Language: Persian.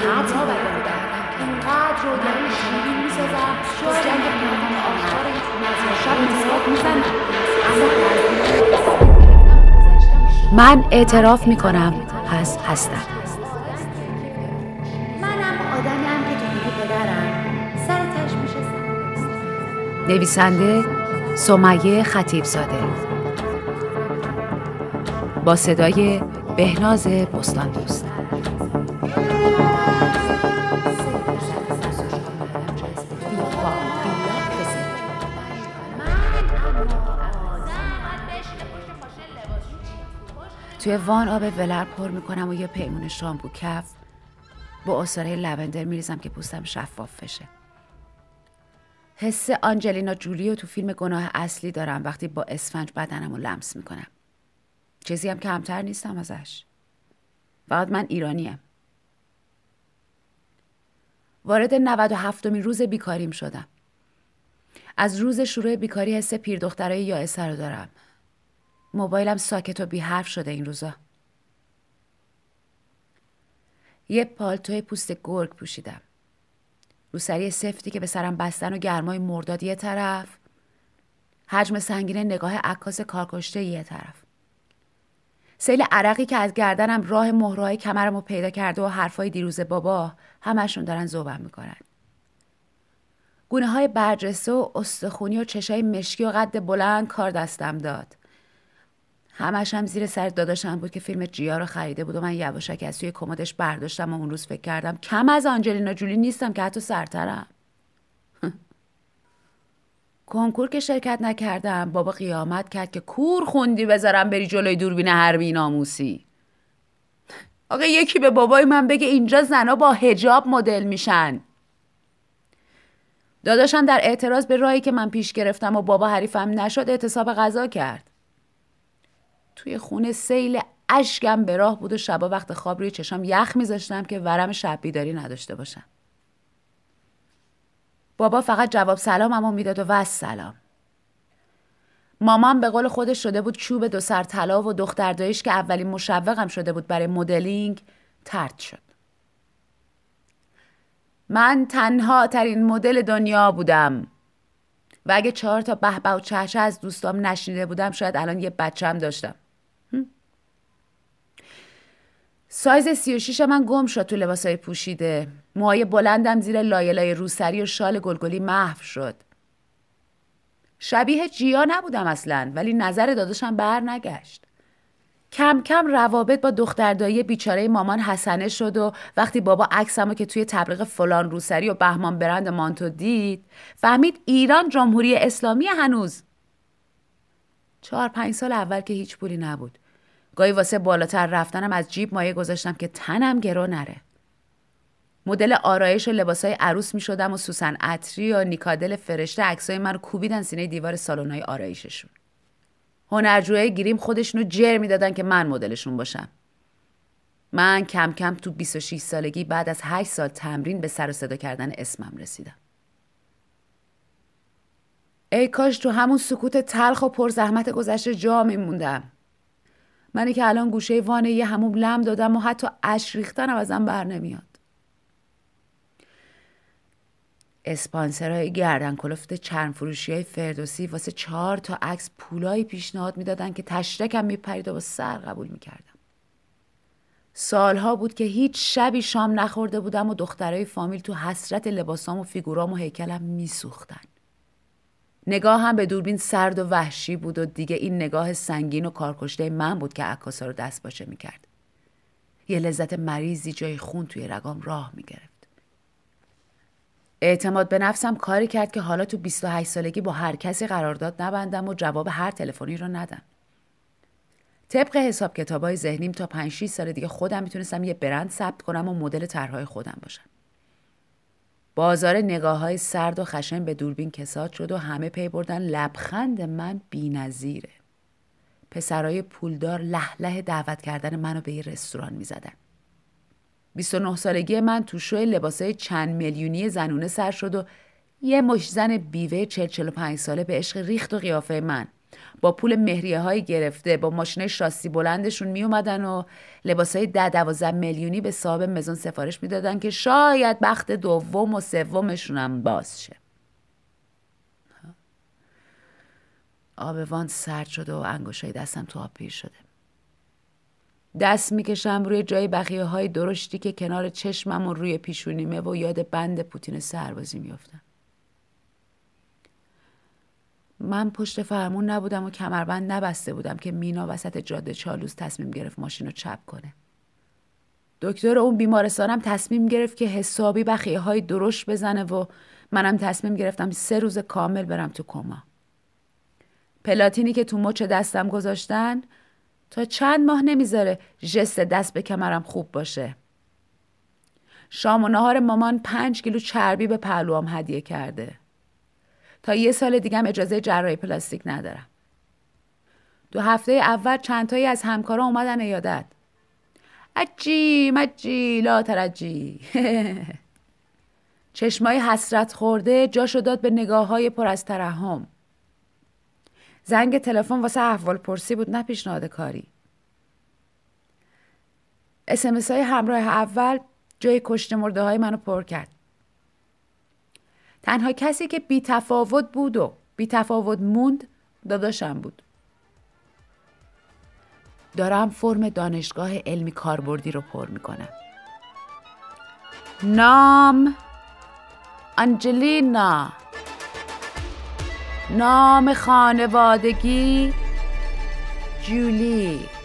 اینقدر اینقدر رویایی شیرین می‌سازم شاید جنگ پنهان آشکار این خونه از شب مسواک می‌زنم من اعتراف می‌کنم پس هستم. منم آدمیم که تو پدرم. سر تش میشستم نویسنده سمیه خطیب زاده با صدای بهناز بستان دوست. توی وان آب ولر پر می‌کنم و یه پیمون شامپو کف. با اصاره لوندر میریزم که پوستم شفاف بشه. حس آنجلینا جولی رو تو فیلم گناه اصلی دارم وقتی با اسفنج بدنم رو لمس می‌کنم. چیزی هم کمتر نیستم ازش. فقط من ایرانیم. وارد 97 می روز بیکاریم شدم. از روز شروع بیکاری حس پیر دخترای یا رو دارم. موبایلم ساکت و بی حرف شده این روزا. یه پالتوی پوست گرگ پوشیدم. روسری سفتی که به سرم بستن و گرمای مرداد یه طرف. حجم سنگین نگاه عکاس کارکشته یه طرف. سیل عرقی که از گردنم راه مهرهای کمرم رو پیدا کرده و حرفای دیروز بابا همشون دارن زوبم می‌کنن. گونه های برجسته و استخونی و چشای مشکی و قد بلند کار دستم داد. همش هم زیر سر داداشم بود که فیلم جیا رو خریده بود و من یواشک از توی کمدش برداشتم و اون روز فکر کردم کم از آنجلینا جولی نیستم که حتی سرترم. کنکور که شرکت نکردم. بابا قیامت کرد که کور خوندی بذارم بری جلوی دوربین حربی ناموسی. آقا یکی به بابای من بگه اینجا زنا با هجاب مدل میشن. داداشم در اعتراض به راهی که من پیش گرفتم و بابا حریفم نشد اعتصاب غذا کرد. توی خونه سیل اشکم به راه بود و شبا وقت خواب روی چشام یخ میذاشتم که ورم شب بیداری نداشته باشم. بابا فقط جواب سلاممو می‌داد و وس سلام. مامان به قول خودش شده بود چوب دو سر طلا و دختر دایش که اولین مشوقم شده بود برای مدلینگ ترد شد. من تنها ترین مدل دنیا بودم و اگه چهار تا به و چهچه از دوستام نشنیده بودم شاید الان یه بچم داشتم. سایز 36 من گم شد تو لباسای پوشیده. موهای بلندم زیر لایلای روسری و شال گلگلی محو شد. شبیه جیا نبودم اصلا ولی نظر داداشم بر نگشت. کم کم روابط با دختردایی بیچاره مامان حسنه شد و وقتی بابا عکسمو که توی تبلیغ فلان روسری و بهمان برند مانتو دید فهمید ایران جمهوری اسلامی هنوز. چهار پنج سال اول که هیچ پولی نبود. گاهی واسه بالاتر رفتنم از جیب مایه گذاشتم که تنم گرو نره. مدل آرایش و لباسای عروس می شدم و سوسن عطری و نیکادل فرشته عکسای من رو کوبیدن سینه دیوار سالن‌های آرایششون. هنرجوهای گیریم خودشونو جر می‌دادن که من مدلشون باشم. من کم کم تو 26 سالگی بعد از 8 سال تمرین به سر و صدا کردن اسمم رسیدم. ای کاش تو همون سکوت تلخ و پر زحمت گذشته جا میموندم. منی که الان گوشه وان یه هموم لم دادم و حتی اش ریختنم ازم بر نمیاد. اسپانسرهای گردن کلفت چرم فروشی های فردوسی واسه چهار تا عکس پولایی پیشنهاد می‌دادن که تشرکم میپرید و با سر قبول می‌کردم. سالها بود که هیچ شبی شام نخورده بودم و دخترای فامیل تو حسرت لباسام و فیگورام و هیکلم میسوختن. نگاه هم به دوربین سرد و وحشی بود و دیگه این نگاه سنگین و کارکشته من بود که عکاسا رو دست باشه می‌کرد. یه لذت مریضی جای خون توی رگام راه می‌گرفت. اعتماد به نفسم کاری کرد که حالا تو 28 سالگی با هر کسی قرارداد نبندم و جواب هر تلفنی رو ندم. طبق حساب کتابای ذهنیم تا 5 6 سال دیگه خودم می‌تونستم یه برند ثبت کنم و مدل طرحهای خودم باشم. بازار نگاه های سرد و خشن به دوربین کساد شد و همه پی بردن لبخند من بینظیره. پسرای پولدار لح دعوت کردن منو به یه رستوران می زدن. 29 سالگی من تو شو لباسای چند میلیونی زنونه سر شد و یه مش زن بیوه 40 45 ساله به عشق ریخت و قیافه من با پول مهریه های گرفته با ماشین شاسی بلندشون می اومدن و لباس های ده دوازده میلیونی به صاحب مزون سفارش می‌دادن که شاید بخت دوم و سومشون هم باز شه. آب وان سرد شده و انگوشای دستم تو آب پیر شده. دست می‌کشم روی جای بخیه های درشتی که کنار چشمم و روی پیشونیمه و یاد بند پوتین سربازی میافتم. من پشت فرمون نبودم و کمربند نبسته بودم که مینا وسط جاده چالوس تصمیم گرفت ماشین رو چپ کنه. دکتر اون بیمارستانم تصمیم گرفت که حسابی بخیه های درشت بزنه و منم تصمیم گرفتم سه روز کامل برم تو کما. پلاتینی که تو مچ دستم گذاشتن تا چند ماه نمی‌ذاره جست دست به کمرم خوب باشه. شام و نهار مامان پنج کیلو چربی به پهلوام هدیه کرده. تا یه سال دیگم اجازه جراحی پلاستیک ندارم. دو هفته اول چندتایی از همکارا اومدن ایادت؟ اجی مجی لا ترجی. چشمای حسرت خورده جاشو داد به نگاه های پر از ترحم. زنگ تلفن واسه احوال پرسی بود نه پیشنهاد کاری. اسمس های همراه اول جای کشته مرده های منو پر کرد. تنها کسی که بی تفاوت بود و بی تفاوت موند داداشم بود. دارم فرم دانشگاه علمی کاربردی رو پر می‌کنم. نام انجلینا نام خانوادگی جولی.